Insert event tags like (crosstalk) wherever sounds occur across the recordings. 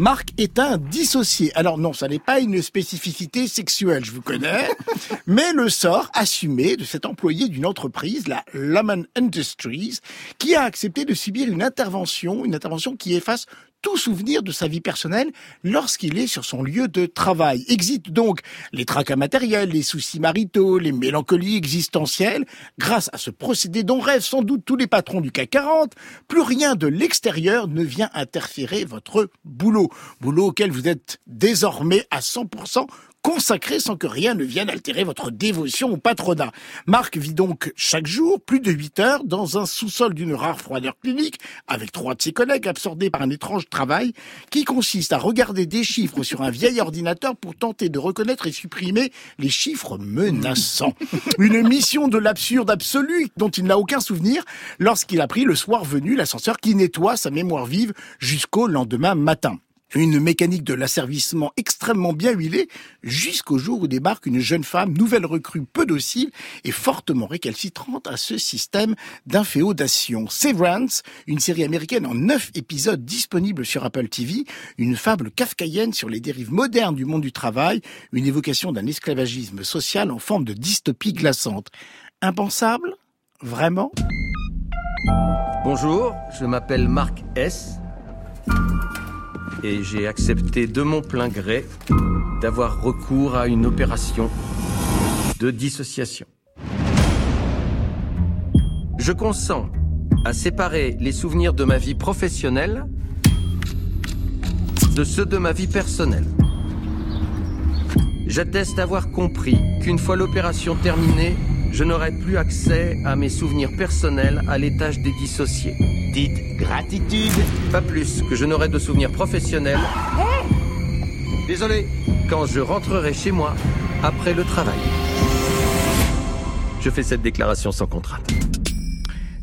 Marc est un dissocié. Alors non, ça n'est pas une spécificité sexuelle, je vous connais, (laughs) mais le sort assumé de cet employé d'une entreprise, la Lemon Industries, qui a accepté de subir une intervention, une intervention qui efface tout souvenir de sa vie personnelle lorsqu'il est sur son lieu de travail. Exit donc les tracas matériels, les soucis maritaux, les mélancolies existentielles. Grâce à ce procédé dont rêvent sans doute tous les patrons du CAC 40, plus rien de l'extérieur ne vient interférer votre boulot. Boulot auquel vous êtes désormais à 100% consacré sans que rien ne vienne altérer votre dévotion au patronat. Marc vit donc chaque jour plus de 8 heures dans un sous-sol d'une rare froideur clinique avec trois de ses collègues absorbés par un étrange travail qui consiste à regarder des chiffres sur un vieil ordinateur pour tenter de reconnaître et supprimer les chiffres menaçants. (laughs) Une mission de l'absurde absolu dont il n'a aucun souvenir lorsqu'il a pris le soir venu l'ascenseur qui nettoie sa mémoire vive jusqu'au lendemain matin. Une mécanique de l'asservissement extrêmement bien huilée jusqu'au jour où débarque une jeune femme, nouvelle recrue peu docile et fortement récalcitrante à ce système d'inféodation. Severance, une série américaine en neuf épisodes disponible sur Apple TV, une fable kafkaïenne sur les dérives modernes du monde du travail, une évocation d'un esclavagisme social en forme de dystopie glaçante. Impensable? Vraiment? Bonjour, je m'appelle Marc S et j'ai accepté de mon plein gré d'avoir recours à une opération de dissociation. Je consens à séparer les souvenirs de ma vie professionnelle de ceux de ma vie personnelle. J'atteste avoir compris qu'une fois l'opération terminée, je n'aurai plus accès à mes souvenirs personnels à l'étage des dissociés. Dites gratitude. Pas plus que je n'aurai de souvenirs professionnels. Désolé. Quand je rentrerai chez moi après le travail. Je fais cette déclaration sans contrainte.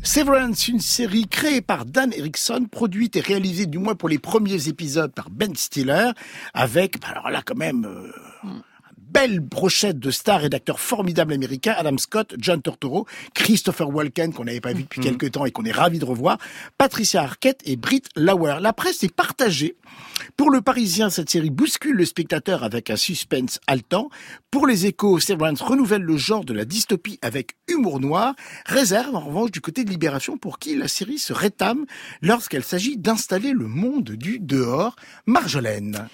Severance, une série créée par Dan Erickson, produite et réalisée du moins pour les premiers épisodes par Ben Stiller, avec, bah alors là quand même, euh, belle brochette de stars et d'acteurs formidables américains, Adam Scott, John Tortoro, Christopher Walken, qu'on n'avait pas vu depuis Mhm. quelques temps et qu'on est ravi de revoir, Patricia Arquette et Britt Lauer. La presse est partagée. Pour le Parisien, cette série bouscule le spectateur avec un suspense haletant. Pour les échos, Severance renouvelle le genre de la dystopie avec humour noir, réserve en revanche du côté de Libération pour qui la série se rétame lorsqu'elle s'agit d'installer le monde du dehors. Marjolaine,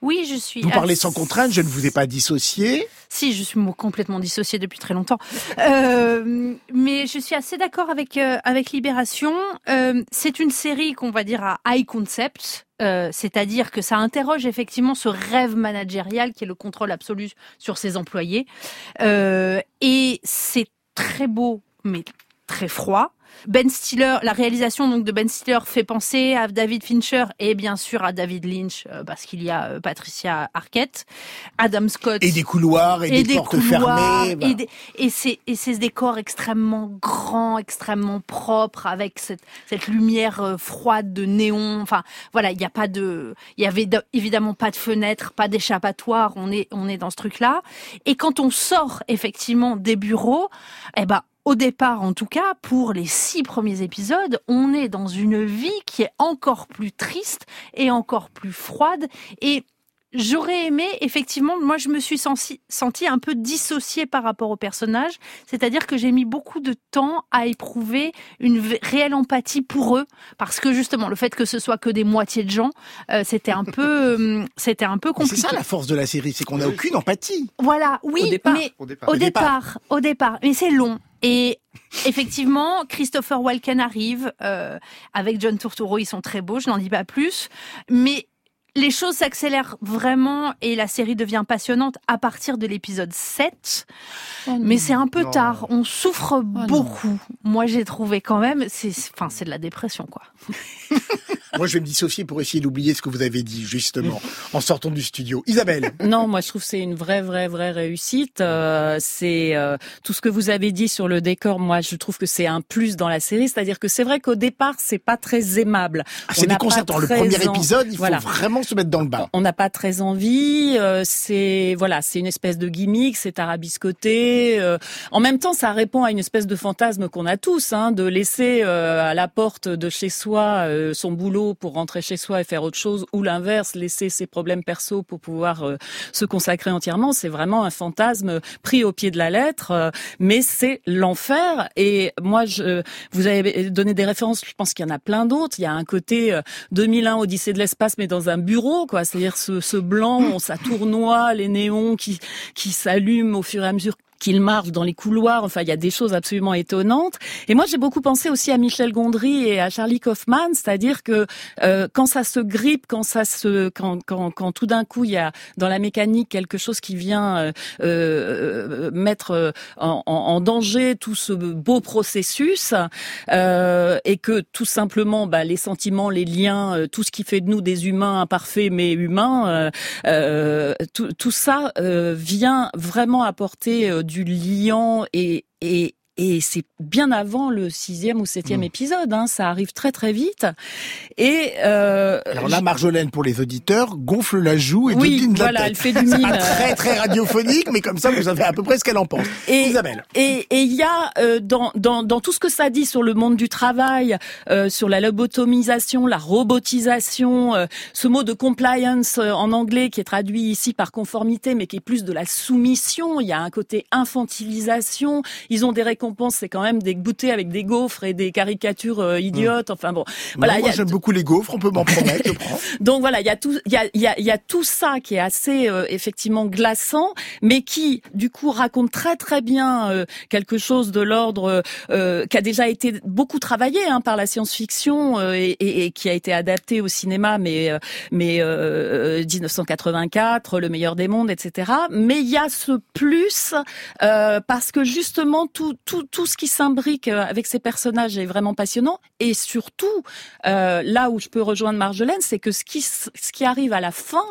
Oui, je suis. vous parlez sans contrainte, je ne vous ai pas dissocié. Si, je suis complètement dissociée depuis très longtemps. Euh, mais je suis assez d'accord avec euh, avec Libération. Euh, c'est une série qu'on va dire à high concept. c'est-à-dire que ça interroge effectivement ce rêve managérial qui est le contrôle absolu sur ses employés. Et c'est très beau, mais très froid. Ben Stiller, la réalisation donc de Ben Stiller fait penser à David Fincher et bien sûr à David Lynch euh, parce qu'il y a euh, Patricia Arquette, Adam Scott Et des couloirs et, des, portes couloirs, fermées. et, des- et ces et ces décors extrêmement grands, extrêmement propres, avec cette, cette lumière euh, froide de néon. Enfin, voilà, il n'y a pas de, il y avait de- évidemment pas de fenêtre, pas d'échappatoire. On est on est dans ce truc-là. Et quand on sort effectivement des bureaux, eh ben au départ, en tout cas, pour les six premiers épisodes, on est dans une vie qui est encore plus triste et encore plus froide. Et j'aurais aimé, effectivement, moi je me suis sentie, sentie un peu dissociée par rapport au personnage, c'est-à-dire que j'ai mis beaucoup de temps à éprouver une réelle empathie pour eux, parce que justement le fait que ce soit que des moitiés de gens, euh, c'était un peu, euh, c'était un peu Mais C'est compliqué. ça la force de la série, c'est qu'on n'a aucune empathie. Voilà, oui, Au départ. mais Au départ. au départ, au départ, mais c'est long. Et effectivement, Christopher Walken arrive euh, avec John Turturro, ils sont très beaux, je n'en dis pas plus, mais les choses s'accélèrent vraiment et la série devient passionnante à partir de l'épisode 7. Mais c'est un peu Non. tard, on souffre non. beaucoup. Moi, j'ai trouvé quand même, c'est, enfin, c'est de la dépression, quoi. (laughs) Moi, je vais me dissocier pour essayer d'oublier ce que vous avez dit, justement, en sortant du studio. Isabelle, Non, moi je trouve que c'est une vraie, vraie, vraie réussite. Euh, c'est euh, tout ce que vous avez dit sur le décor. Moi, je trouve que c'est un plus dans la série. C'est-à-dire que c'est vrai qu'au départ, c'est pas très aimable. ah, c'est déconcertant. Le premier en- épisode, il faut vraiment se mettre dans le bain. On n'a pas très envie. euh, c'est voilà, c'est une espèce de gimmick, c'est tarabiscoté. euh, en même temps, ça répond à une espèce de fantasme qu'on a tous, hein, de laisser euh, à la porte de chez soi euh, son boulot pour rentrer chez soi et faire autre chose, ou l'inverse, laisser ses problèmes perso pour pouvoir euh, se consacrer entièrement. C'est vraiment un fantasme pris au pied de la lettre, euh, mais c'est l'enfer. Et moi, je, vous avez donné des références. Je pense qu'il y en a plein d'autres. Il y a un côté 2001 Odyssée de l'espace, mais dans un bureau, quoi. C'est-à-dire ce, ce blanc, ça tournoie, les néons qui qui s'allument au fur et à mesure qu'il marche dans les couloirs. Enfin, il y a des choses absolument étonnantes. Et moi, j'ai beaucoup pensé aussi à Michel Gondry et à Charlie Kaufman, c'est-à-dire que euh, quand ça se grippe, quand ça se, quand, quand, quand tout d'un coup il y a dans la mécanique quelque chose qui vient euh, euh mettre en, en, danger tout ce beau processus, euh, et que tout simplement, bah, les sentiments, les liens, euh, tout ce qui fait de nous des humains imparfaits mais humains, tout, tout, ça vient vraiment apporter du liant et, et, et c'est bien avant le sixième ou septième mmh. épisode. Hein, ça arrive très très vite. Et euh, alors là, Marjolaine pour les auditeurs gonfle la joue et oui, de voilà, la elle fait du mime. Pas (laughs) très très radiophonique, mais comme ça vous savez à peu près ce qu'elle en pense. Et, Isabelle. Et il y a euh, dans, dans dans tout ce que ça dit sur le monde du travail, euh, sur la lobotomisation, la robotisation, euh, ce mot de compliance euh, en anglais qui est traduit ici par conformité, mais qui est plus de la soumission. Il y a un côté infantilisation. Ils ont des récompenses pense c'est quand même des goûters avec des gaufres et des caricatures euh, idiotes. Enfin bon, voilà. moi j'aime beaucoup les gaufres, on peut m'en (laughs) promettre. Donc voilà, il y a tout, il y a, il y a, y a tout ça qui est assez euh, effectivement glaçant, mais qui du coup raconte très très bien euh, quelque chose de l'ordre qui a déjà été beaucoup travaillé hein, par la science-fiction et, et, et, qui a été adapté au cinéma, mais mais 1984, Le meilleur des mondes, etc. Mais il y a ce plus parce que justement tout tout tout, ce qui s'imbrique euh, avec ces personnages est vraiment passionnant. Et surtout, euh, là où je peux rejoindre Marjolaine, c'est que ce qui, ce qui arrive à la fin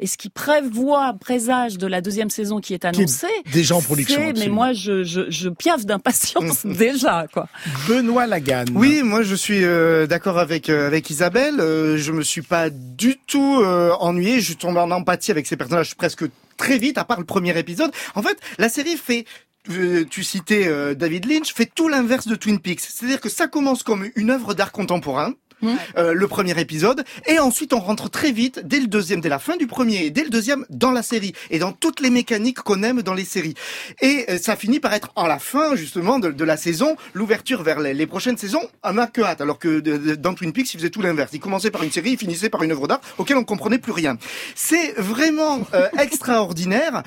et ce qui prévoit, présage de la deuxième saison qui est annoncée, déjà en production. Mais moi, je, je, je piaffe d'impatience (laughs) déjà, quoi. Benoît Lagan. Oui, moi je suis euh, d'accord avec avec Isabelle. je me suis pas du tout ennuyé. Je tombe en empathie avec ces personnages presque très vite, à part le premier épisode. En fait, la série fait tu citais euh, David Lynch, fait tout l'inverse de Twin Peaks. C'est-à-dire que ça commence comme une œuvre d'art contemporain, euh, le premier épisode, et ensuite on rentre très vite dès le deuxième, dès la fin du premier, et dès le deuxième dans la série et dans toutes les mécaniques qu'on aime dans les séries. Et euh, ça finit par être en la fin justement de, de la saison, l'ouverture vers les, les, prochaines saisons on n'a que hâte. Alors que dans Twin Peaks, il faisait tout l'inverse. Il commençait par une série, il finissait par une œuvre d'art auquel on comprenait plus rien. C'est vraiment euh, (laughs) extraordinaire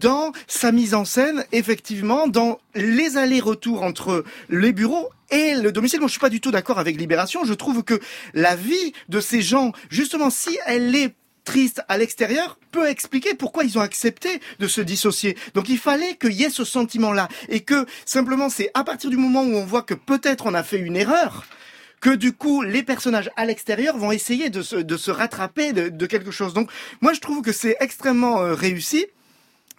dans sa mise en scène, effectivement, dans les allers-retours entre les bureaux et le domicile. Moi, je suis pas du tout d'accord avec Libération. Je trouve que la vie de ces gens, justement, si elle est triste à l'extérieur peut expliquer pourquoi ils ont accepté de se dissocier. Donc il fallait qu'il y ait ce sentiment-là et que simplement c'est à partir du moment où on voit que peut-être on a fait une erreur que du coup les personnages à l'extérieur vont essayer de se, de se rattraper de, quelque chose. Donc moi je trouve que c'est extrêmement euh, réussi.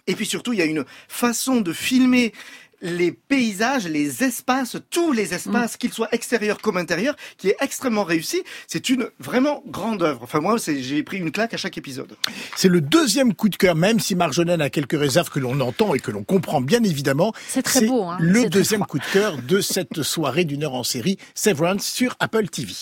Et puis surtout, il y a une façon de filmer les paysages, les espaces, tous les espaces, mm. qu'ils soient extérieurs comme intérieurs, qui est extrêmement réussi. C'est une vraiment grande œuvre. Enfin, moi, j'ai pris une claque à chaque épisode. C'est le deuxième coup de cœur, même si Marjolaine a quelques réserves que l'on entend et que l'on comprend bien évidemment. C'est très beau. Hein. Le deuxième coup de cœur de cette soirée d'une heure en série, Severance sur Apple TV.